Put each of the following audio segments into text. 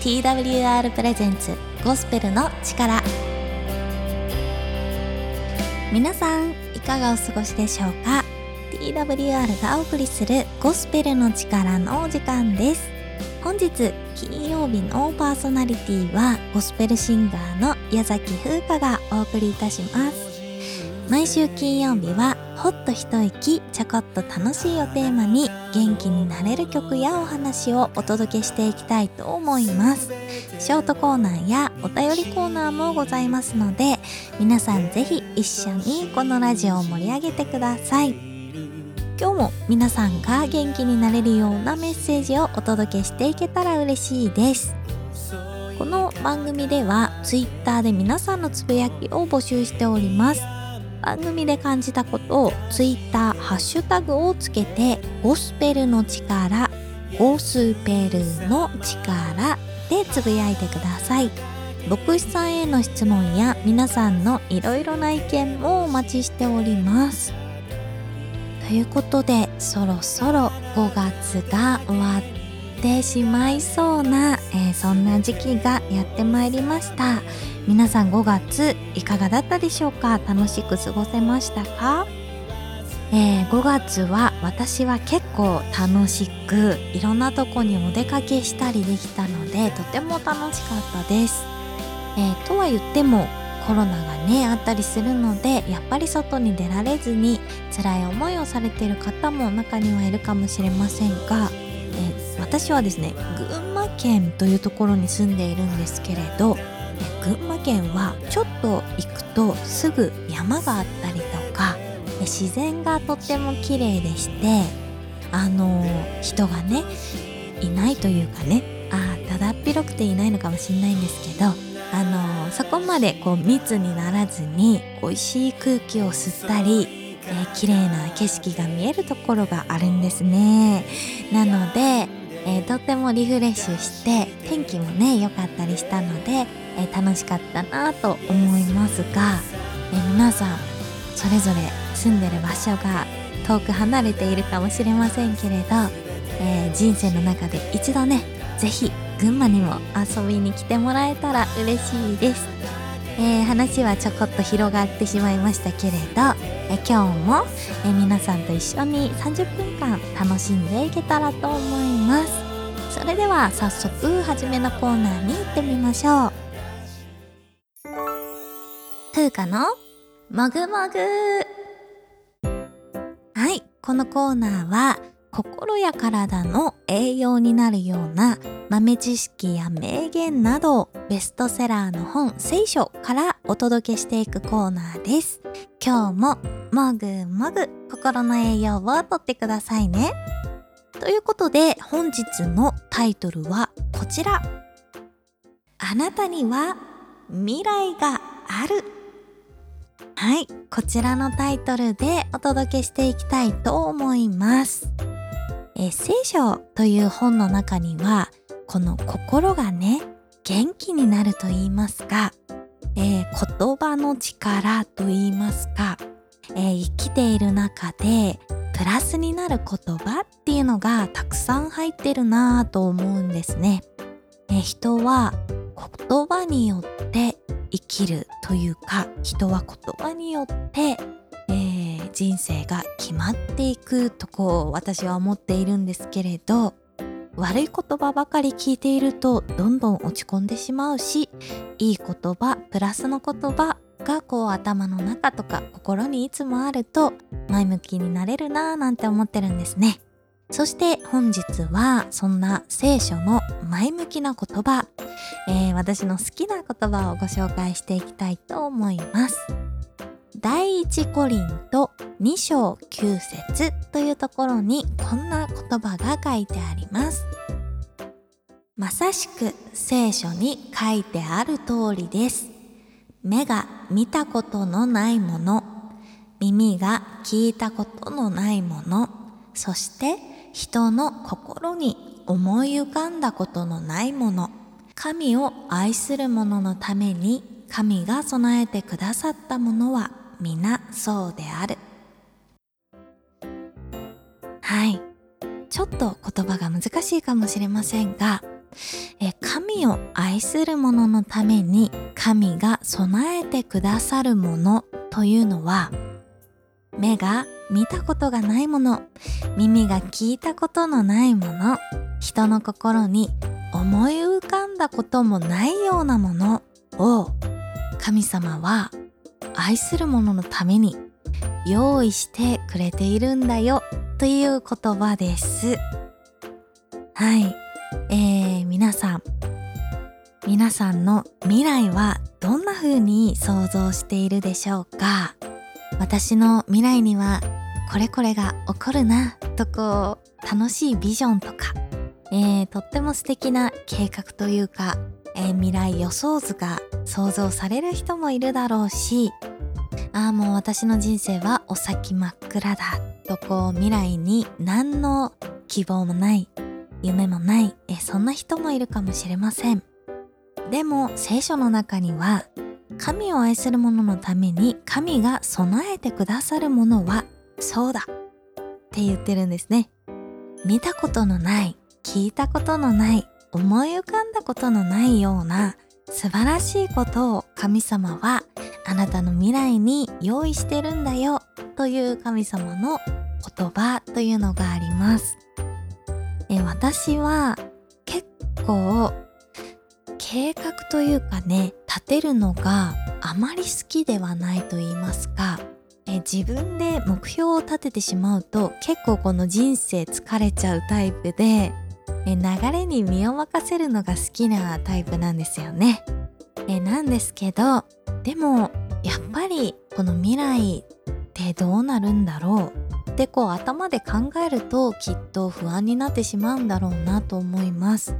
TWR プレゼンツゴスペルの力。皆さんいかがお過ごしでしょうか？TWR がお送りするゴスペルの力のお時間です。本日金曜日のパーソナリティはゴスペルシンガーの矢崎風花がお送りいたします。毎週金曜日はほっと一息ちょこっと楽しいをテーマに元気になれる曲やお話をお届けしていきたいと思います。ショートコーナーやお便りコーナーもございますので皆さんぜひ一緒にこのラジオを盛り上げてください。今日も皆さんが元気になれるようなメッセージをお届けしていけたら嬉しいです。この番組では Twitter で皆さんのつぶやきを募集しております。番組で感じたことを Twitter ハッシュタグをつけてゴスペルの力ゴスペルの力でつぶやいてください。牧師さんへの質問や皆さんのいろいろな意見もお待ちしております。ということでそろそろ5月が終わってしまいそうな、えー、そんな時期がやってまいりました。皆さん5月いかがだったでしょうか？楽しく過ごせましたか？えー、5月は私は結構楽しくいろんなとこにお出かけしたりできたのでとても楽しかったです。えー、とは言ってもコロナがねあったりするのでやっぱり外に出られずに辛い思いをされている方も中にはいるかもしれませんが、私はですね群馬県というところに住んでいるんですけれど群馬県はちょっと行くとすぐ山があったりとか自然がとっても綺麗でしてあの人がねいないというかねあだだっ広くていないのかもしれないんですけどあのそこまでこう密にならずに美味しい空気を吸ったり、えー、綺麗な景色が見えるところがあるんですね。なので、えー、とってもリフレッシュして天気もね良かったりしたのでえー、楽しかったなと思いますが、えー、皆さんそれぞれ住んでる場所が遠く離れているかもしれませんけれど、え、人生の中で一度ね是非群馬にも遊びに来てもらえたら嬉しいです、えー、話はちょこっと広がってしまいましたけれど、えー、今日も、え皆さんと一緒に30分間楽しんでいけたらと思います。それでは早速初めのコーナーに行ってみましょう。風花のもぐもぐ。はいこのコーナーは心や体の栄養になるような豆知識や名言などベストセラーの本聖書からお届けしていくコーナーです。今日ももぐもぐ心の栄養をとってくださいね。ということで本日のタイトルはこちら。あなたには未来がある。はい、こちらのタイトルでお届けしていきたいと思います。え聖書という本の中には、この心がね、元気になると言いますか、えー、言葉の力と言いますか、えー、生きている中でプラスになる言葉っていうのがたくさん入ってるなぁと思うんですね。え、人は言葉によって生きるというか人は言葉によって、人生が決まっていくとこう私は思っているんですけれど悪い言葉ばかり聞いているとどんどん落ち込んでしまうしいい言葉プラスの言葉がこう頭の中とか心にいつもあると前向きになれるなぁなんて思ってるんですね。そして本日はそんな聖書の前向きな言葉、えー、私の好きな言葉をご紹介していきたいと思います。第一コリント2章9節というところにこんな言葉が書いてあります。まさしく聖書に書いてある通りです。目が見たことのないもの、耳が聞いたことのないもの、そして人の心に思い浮かんだことのないもの神を愛する者のために神が備えてくださったものは皆そうであるはい。ちょっと言葉が難しいかもしれませんが、え神を愛する者のために神が備えてくださるものというのは目が見たことがないもの耳が聞いたことのないもの人の心に思い浮かんだこともないようなものを神様は愛する者のために用意してくれているんだよ。という言葉です。はい。えー、皆さん、皆さんの未来はどんな風に想像しているでしょうか？私の未来にはこれこれが起こるなとこう楽しいビジョンとか、えー、とっても素敵な計画というか、えー、未来予想図が想像される人もいるだろうしああもう私の人生はお先真っ暗だ。とこう未来に何の希望もない夢もないえそんな人もいるかもしれません。でも聖書の中には神を愛する者のために神が備えてくださるものはそうだ。って言ってるんですね。見たことのない聞いたことのない思い浮かんだことのないような素晴らしいことを神様はあなたの未来に用意してるんだよという神様の言葉というのがあります。え私は結構計画というかね立てるのがあまり好きではないと言いますかえ自分で目標を立ててしまうと結構この人生疲れちゃうタイプでえ流れに身を任せるのが好きなタイプなんですよね。えなんですけどでもやっぱりこの未来ってどうなるんだろう？ってこう頭で考えるときっと不安になってしまうんだろうなと思います。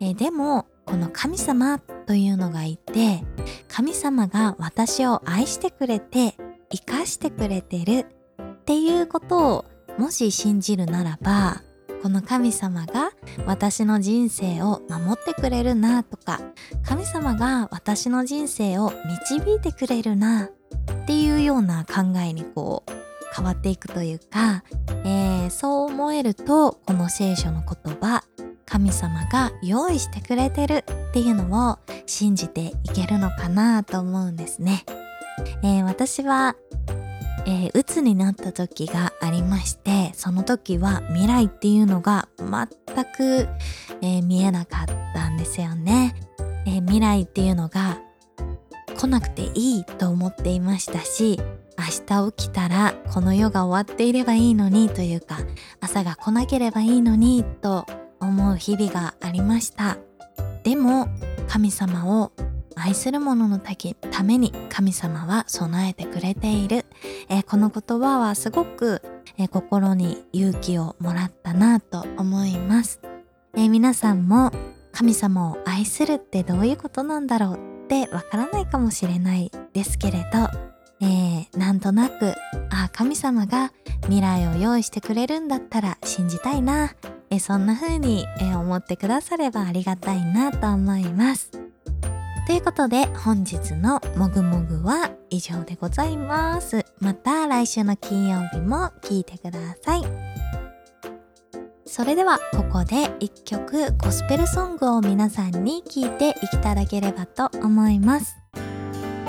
えでもこの神様というのがいて神様が私を愛してくれて生かしてくれてるっていうことをもし信じるならばこの神様が私の人生を守ってくれるなとか神様が私の人生を導いてくれるなっていうような考えにこう変わっていくというか、えー、そう思えるとこの聖書の言葉神様が用意してくれてるっていうのを信じていけるのかなと思うんですね。えー、私はえー、鬱になった時がありましてその時は未来っていうのが全く、えー、見えなかったんですよね、えー、未来っていうのが来なくていいと思っていましたし明日起きたらこの世が終わっていればいいのにというか朝が来なければいいのにと思う日々がありました。でも神様を愛する者のために神様は備えてくれている、えー、この言葉はすごく、えー、心に勇気をもらったなと思います、えー、皆さんも神様を愛するってどういうことなんだろうってわからないかもしれないですけれど、えー、なんとなくあ神様が未来を用意してくれるんだったら信じたいな、えそんな風に、え思ってくださればありがたいなと思います。ということで本日のもぐもぐは以上でございます。また来週の金曜日も聴いてください。それではここで一曲ゴスペルソングを皆さんに聴いていただければと思います。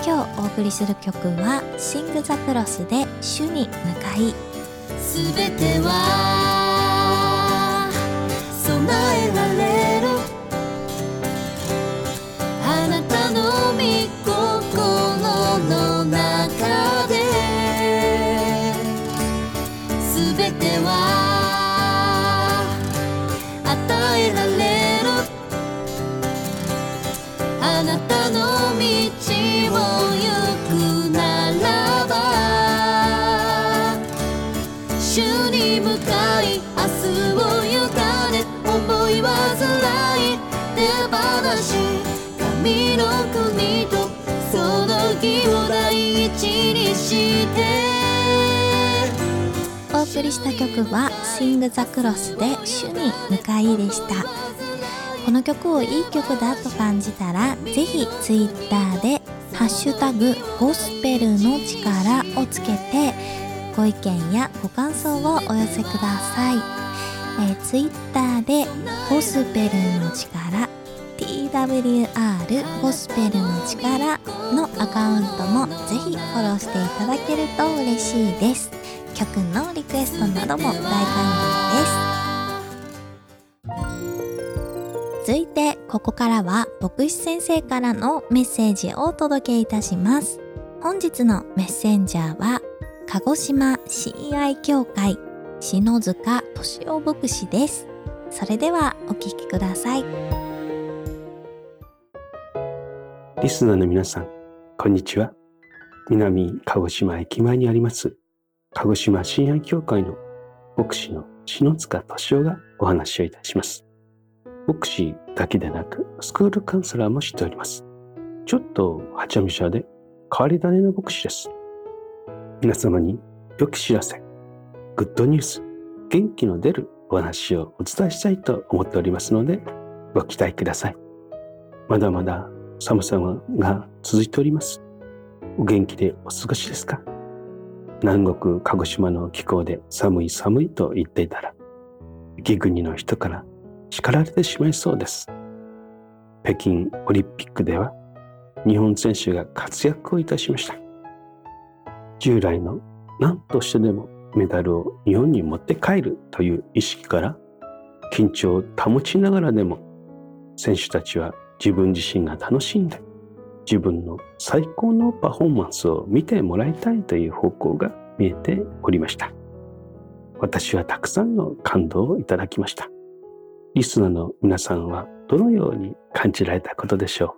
今日お送りする曲はシング・ザ・クロスで主に向かいすべては備えられその日を第一にして」お送りした曲は「シング・ザ・クロス」で「主に向かい」でした。この曲をいい曲だと感じたらぜひ Twitter で「ハッシュタグゴスペルの力」をつけてご意見やご感想をお寄せください、えー、Twitter で「ゴスペルの力」TWR ゴスペルの力のアカウントもぜひフォローしていただけると嬉しいです。曲のリクエストなども大歓迎です。続いてここからは牧師先生からのメッセージをお届けいたします。本日のメッセンジャーは鹿児島親愛協会篠塚敏夫牧師です。それではお聞きください。リスナーの皆さんこんにちは。南鹿児島駅前にあります鹿児島親愛協会の牧師の篠塚敏夫がお話をいたします。牧師だけでなくスクールカウンセラーもしております。ちょっとはちゃめちゃで変わり種の牧師です。皆様に良き知らせグッドニュース元気の出るお話をお伝えしたいと思っておりますのでご期待ください。まだまだ寒さが続いております。お元気でお過ごしですか？南国鹿児島の気候で寒い寒いと言っていたら雪国の人から叱られてしまいそうです。北京オリンピックでは日本選手が活躍をいたしました。従来の何としてでもメダルを日本に持って帰るという意識から緊張を保ちながらでも選手たちは自分自身が楽しんで自分の最高のパフォーマンスを見てもらいたいという方向が見えておりました。私はたくさんの感動をいただきました。リスナーの皆さんはどのように感じられたことでしょ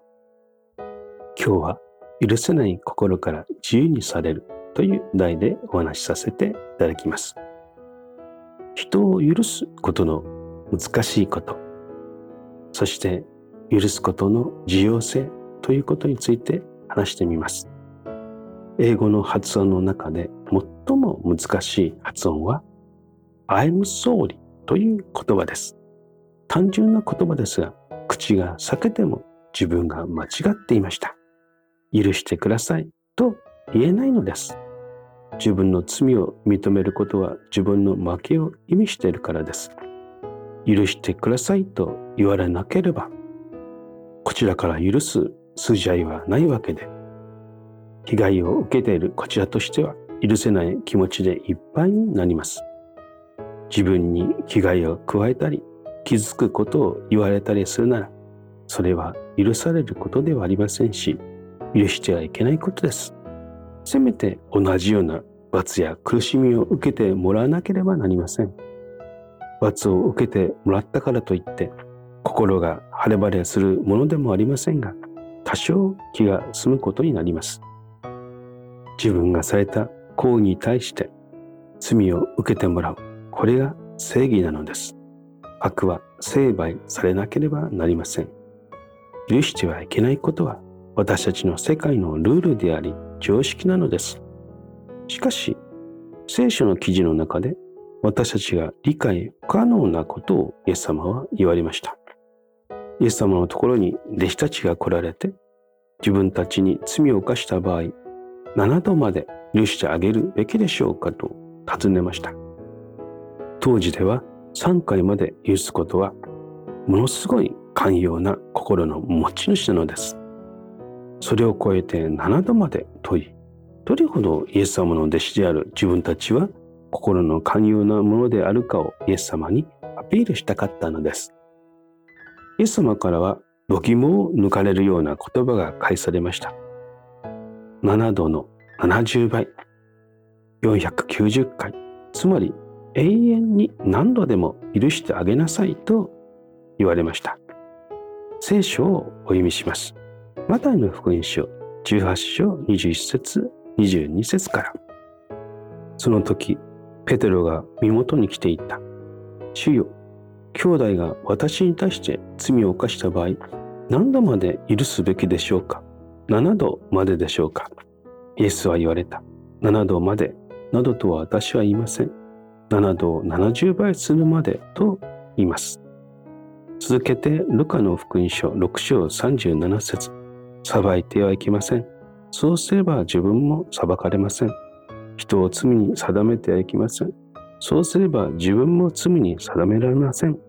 う。今日は許せない心から自由にされるという題でお話しさせていただきます。人を許すことの難しいこと、そして許すことの重要性ということについて話してみます。英語の発音の中で最も難しい発音は I'm sorry という言葉です。単純な言葉ですが、口が裂けても自分が間違っていました。許してくださいと言えないのです。自分の罪を認めることは自分の負けを意味しているからです。許してくださいと言われなければ、ちらから許す筋合いはないわけで、被害を受けているこちらとしては許せない気持ちでいっぱいになります。自分に危害を加えたり、傷つくことを言われたりするなら、それは許されることではありませんし、許してはいけないことです。せめて同じような罰や苦しみを受けてもらわなければなりません。罰を受けてもらったからといって心が晴れ晴れするものでもありませんが多少気が済むことになります。自分がされた行為に対して罪を受けてもらうこれが正義なのです。悪は成敗されなければなりません。許してはいけないことは私たちの世界のルールであり常識なのです。しかし、聖書の記事の中で私たちが理解不可能なことをイエス様は言われました。イエス様のところに弟子たちが来られて、自分たちに罪を犯した場合、7度まで許してあげるべきでしょうかと尋ねました。当時では3回まで許すことは、ものすごい寛容な心の持ち主なのです。それを超えて7度まで問い、どれほどイエス様の弟子である自分たちは心の寛容なものであるかをイエス様にアピールしたかったのです。イエス様からは度肝を抜かれるような言葉が返されました。7度の70倍、490回、つまり永遠に何度でも許してあげなさいと言われました。聖書をお読みします。マタイの福音書18章21節22節から。その時、ペテロが身元に来ていた。主よ、兄弟が私に対して罪を犯した場合、何度まで許すべきでしょうか ?7 度まででしょうか？イエスは言われた。7度までなどとは私は言いません。7度を70倍するまでと言います。続けて、ルカの福音書6章37節裁いてはいけません。そうすれば自分も裁かれません。人を罪に定めてはいけません。そうすれば自分も罪に定められません。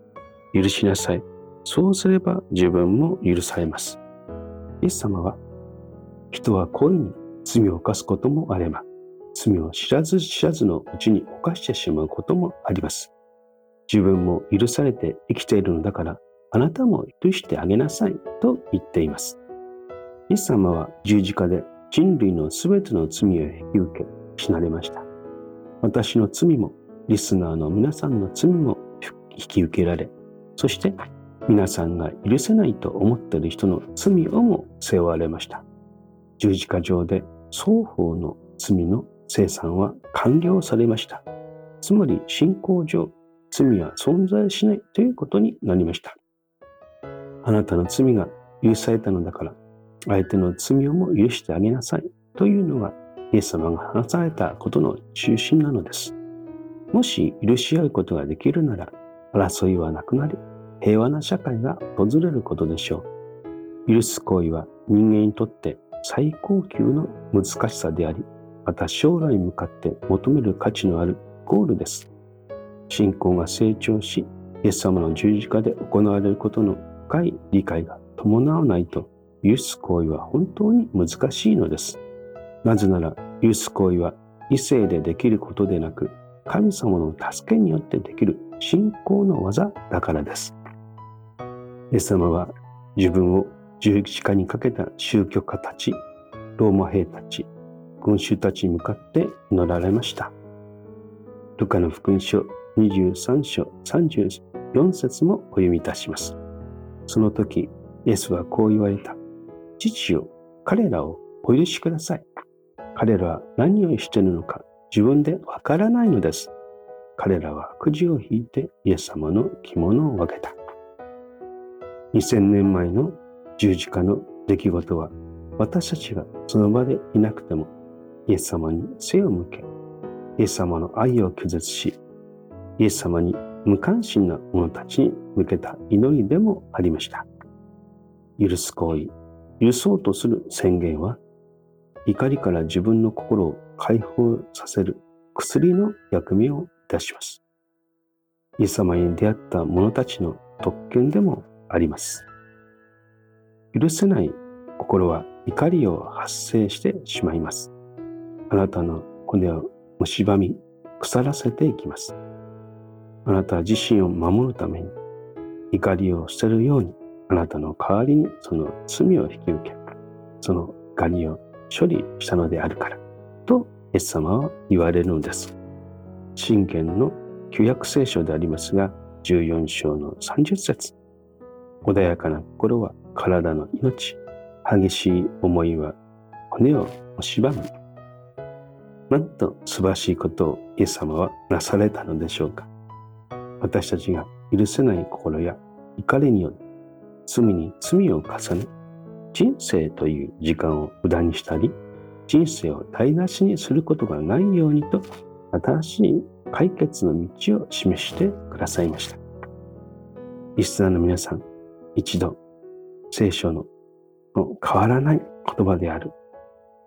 許しなさい。そうすれば自分も許されます。イエス様は、人は故意に罪を犯すこともあれば、罪を知らず知らずのうちに犯してしまうこともあります。自分も許されて生きているのだから、あなたも許してあげなさいと言っています。イエス様は十字架で人類のすべての罪を引き受け、死なれました。私の罪も、リスナーの皆さんの罪も引き受けられ、そして皆さんが許せないと思っている人の罪をも背負われました。十字架上で双方の罪の生産は完了されました。つまり信仰上、罪は存在しないということになりました。あなたの罪が許されたのだから、相手の罪をも許してあげなさいというのが、イエス様が話されたことの中心なのです。もし許し合うことができるなら、争いはなくなり、平和な社会が訪れることでしょう。許す行為は人間にとって最高級の難しさであり、また将来に向かって求める価値のあるゴールです。信仰が成長し、イエス様の十字架で行われることの深い理解が伴わないと、許す行為は本当に難しいのです。なぜなら、許す行為は異性でできることでなく、神様の助けによってできる信仰の技だからです。イエス様は自分を十字架にかけた宗教家たち、ローマ兵たち、群衆たちに向かって祈られました。ルカの福音書23章34節もお読みいたします。その時、イエスはこう言われた。父よ、彼らをお許しください。彼らは何をしているのか自分でわからないのです。彼らはくじを引いてイエス様の着物を分けた。2000年前の十字架の出来事は私たちがその場でいなくてもイエス様に背を向け、イエス様の愛を拒絶し、イエス様に無関心な者たちに向けた祈りでもありました。許す行為、許そうとする宣言は、怒りから自分の心を解放させる薬の役目をたします。イエス様に出会った者たちの特権でもあります。許せない心は怒りを発生してしまいます。あなたの骨を蝕み、腐らせていきます。あなた自身を守るために怒りを捨てるようにあなたの代わりにその罪を引き受けその怒りを処理したのであるからとイエス様は言われるのです。信玄の旧約聖書でありますが14章の30節。穏やかな心は体の命激しい思いは骨を蝕む。なんと素晴らしいことをイエス様はなされたのでしょうか。私たちが許せない心や怒りにより罪に罪を重ね人生という時間を無駄にしたり人生を台無しにすることがないようにと新しい解決の道を示してくださいました。リスナーの皆さん、一度聖書の変わらない言葉である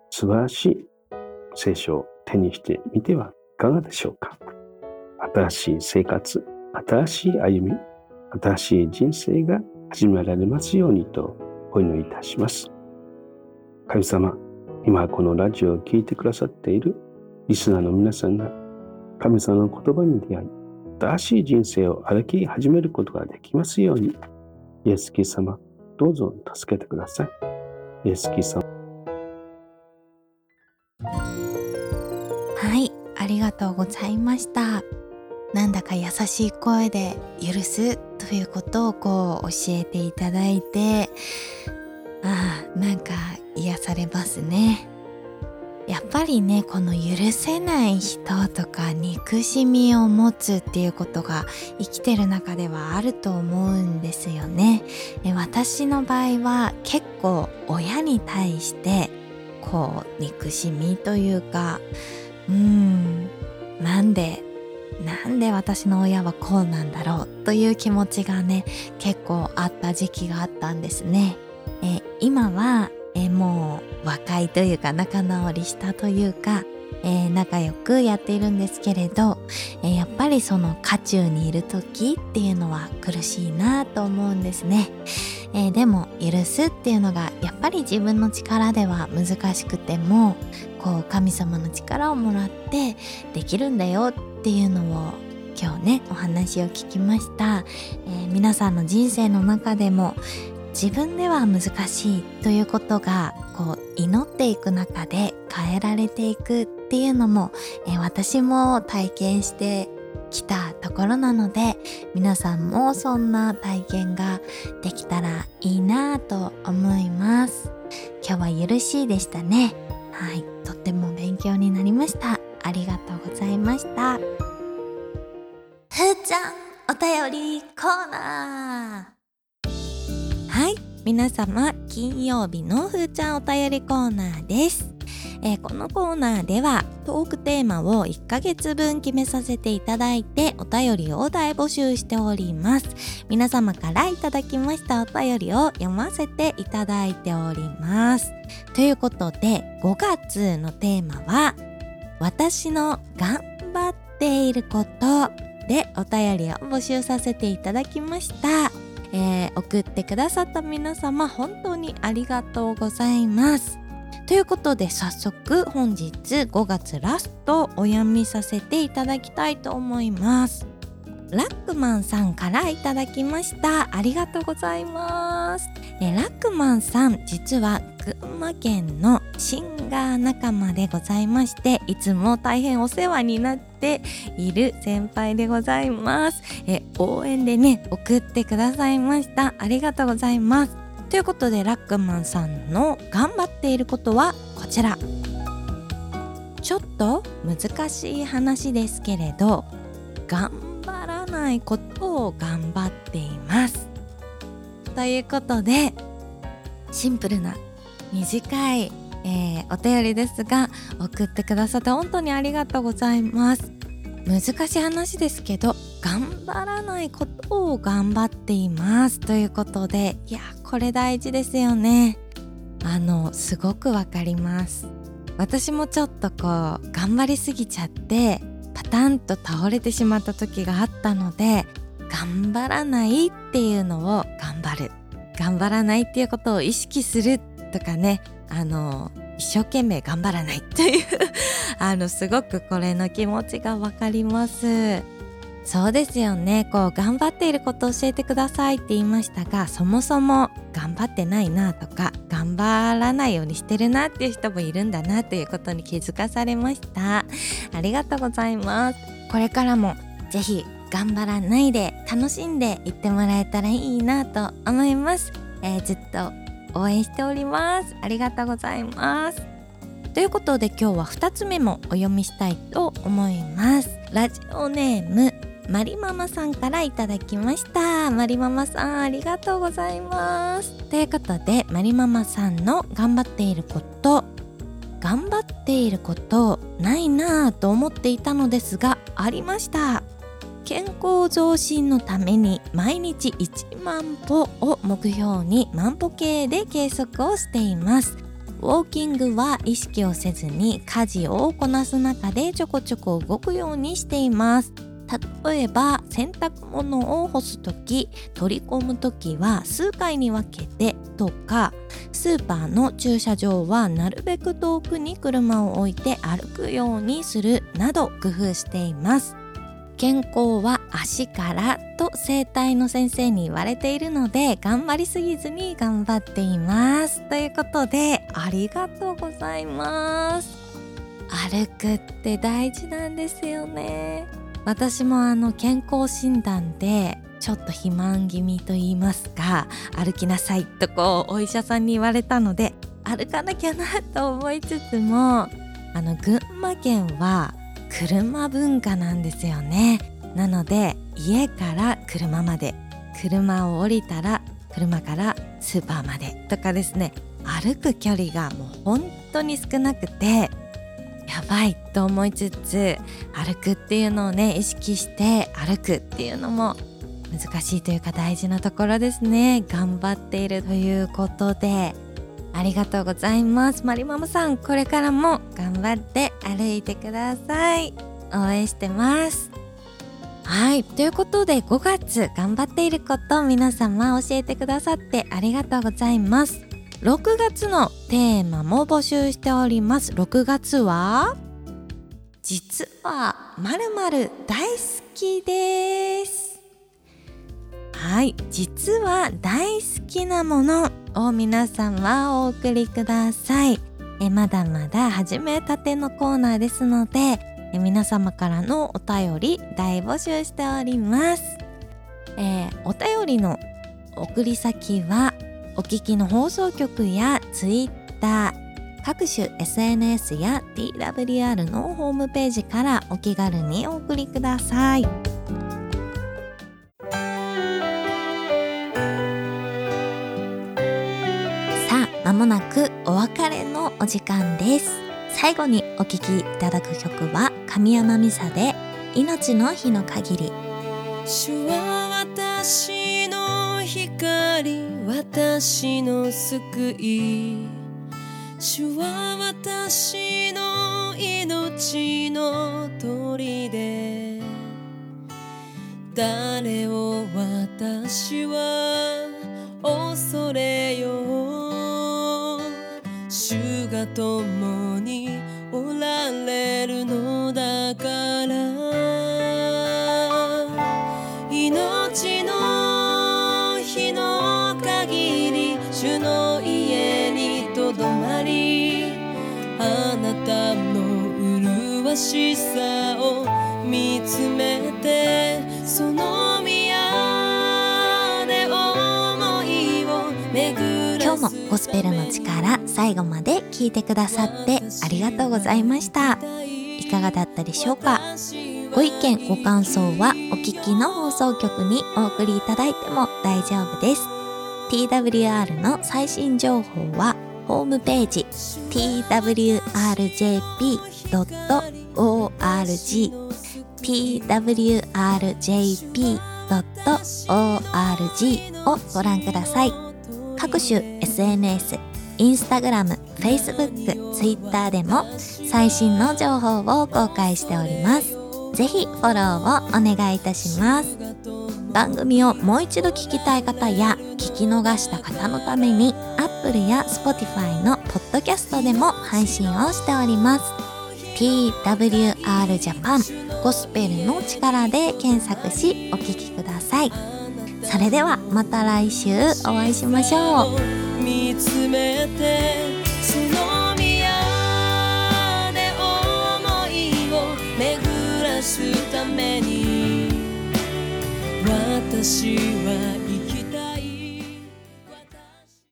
素晴らしい聖書を手にしてみてはいかがでしょうか新しい生活新しい歩み、新しい人生が始められますようにとお祈りいたします。神様、今このラジオを聴いてくださっているリスナーの皆さんが神様の言葉に出会い、新しい人生を歩き始めることができますように、イエスキ様、どうぞ助けてください。イエスキ様。はい、ありがとうございました。なんだか優しい声で許すということをこう教えていただいてああなんか癒されますねぱりねこの許せない人とか憎しみを持つっていうことが生きてる中ではあると思うんですよね私の場合は結構親に対してこう憎しみというかうんなんでなんで私の親はこうなんだろうという気持ちがね結構あった時期があったんですね。え今はえもう和解というか仲直りしたというかえー、仲良くやっているんですけれど、えー、やっぱりその渦中にいる時っていうのは苦しいなと思うんですね。えー、でも許すっていうのがやっぱり自分の力では難しくてもこう神様の力をもらってできるんだよっていうのを今日ねお話を聞きました、えー、皆さんの人生の中でも自分では難しいということがこう祈っていく中で変えられていくっていうのも、えー、私も体験してきたところなので皆さんもそんな体験ができたらいいなと思います。今日は許しいでしたね。はい。とっても勉強になりました。ありがとうございました。ふーちゃんお便りコーナー。はい。皆様金曜日のふーちゃんお便りコーナーです。えー、このコーナーではトークテーマを1ヶ月分決めさせていただいてお便りを大募集しております。皆様からいただきましたお便りを読ませていただいております。ということで5月のテーマは私の頑張っていることでお便りを募集させていただきました。えー、送ってくださった皆様本当にありがとうございます。ということで早速本日5月ラストお読みさせていただきたいと思います。ラックマンさんからいただきました。ありがとうございます。えラックマンさん実は群馬県のシンガー仲間でございましていつも大変お世話になっている先輩でございます。え応援でね送ってくださいました。ありがとうございます。ということでラックマンさんの頑張っていることはこちら。ちょっと難しい話ですけれど頑張ないことを頑張っています。ということでシンプルな短い、えー、お便りですが送ってくださって本当にありがとうございます。難しい話ですけど頑張らないことを頑張っています。ということでいやこれ大事ですよね。あのすごくわかります。私もちょっとこう頑張りすぎちゃってパタンと倒れてしまった時があったので頑張らないっていうのを頑張る。頑張らないっていうことを意識するとかねあの一生懸命頑張らないというあのすごくこれの気持ちが分かります。そうですよね。こう頑張っていることを教えてくださいって言いましたがそもそも頑張ってないなとか頑張らないようにしてるなっていう人もいるんだなっていうことに気づかされました。ありがとうございます。これからもぜひ頑張らないで楽しんでいってもらえたらいいなと思います、えー、ずっと応援しております。ありがとうございます。ということで今日は2つ目もお読みしたいと思います。ラジオネームマリママさんからいただきました。マリママさんありがとうございます。ということでマリママさんの頑張っていること頑張っていることないなぁと思っていたのですがありました。健康増進のために毎日1万歩を目標に万歩計で計測をしています。ウォーキングは意識をせずに家事をこなす中でちょこちょこ動くようにしています。例えば洗濯物を干す時取り込む時は数回に分けてとかスーパーの駐車場はなるべく遠くに車を置いて歩くようにするなど工夫しています。健康は足からと整体の先生に言われているので頑張りすぎずに頑張っています。ということでありがとうございます。歩くって大事なんですよね。私もあの健康診断でちょっと肥満気味と言いますか歩きなさいとこうお医者さんに言われたので歩かなきゃなと思いつつもあの群馬県は車文化なんですよね。なので家から車まで車を降りたら車からスーパーまでとかですね歩く距離がもう本当に少なくてやばいと思いつつ歩くっていうのをね意識して歩くっていうのも難しいというか大事なところですね。頑張っているということでありがとうございます。マリママさんこれからも頑張って歩いてください。応援してます。はいということで5月頑張っていること皆様教えてくださってありがとうございます。6月のテーマも募集しております。6月は実はまるまる大好きです。はい実は大好きなものを皆さんはお送りください。えまだまだ始めたてのコーナーですのでえ皆様からのお便り大募集しております、えー、お便りの送り先はお聞きの放送局や Twitter 各種 SNS や TWR のホームページからお気軽にお送りください。さあまもなくお別れのお時間です最後にお聴きいただく曲は神山美沙で命の日の限り主は私の光私の救い。主は私の命の砦。誰を私は恐れよう。主が共におられるのだから。しさを見つめてその宮で思いを巡ら今日もゴスペルの力最後まで聞いてくださってありがとうございました。いかがだったでしょうか？ご意見ご感想はお聞きの放送局にお送りいただいても大丈夫です。TWR の最新情報はホームページ twrjp.org twrjp.org をご覧ください。各種 SNS インスタグラム、フェイスブック、ツイッターでも最新の情報を公開しております。ぜひフォローをお願いいたします。番組をもう一度聞きたい方や聞き逃した方のために Apple や Spotify のポッドキャストでも配信をしております。TWR Japan ゴスペルの力で検索しお聞きください。それではまた来週お会いしましょう。見つめてその宮で思いを巡らすために。私は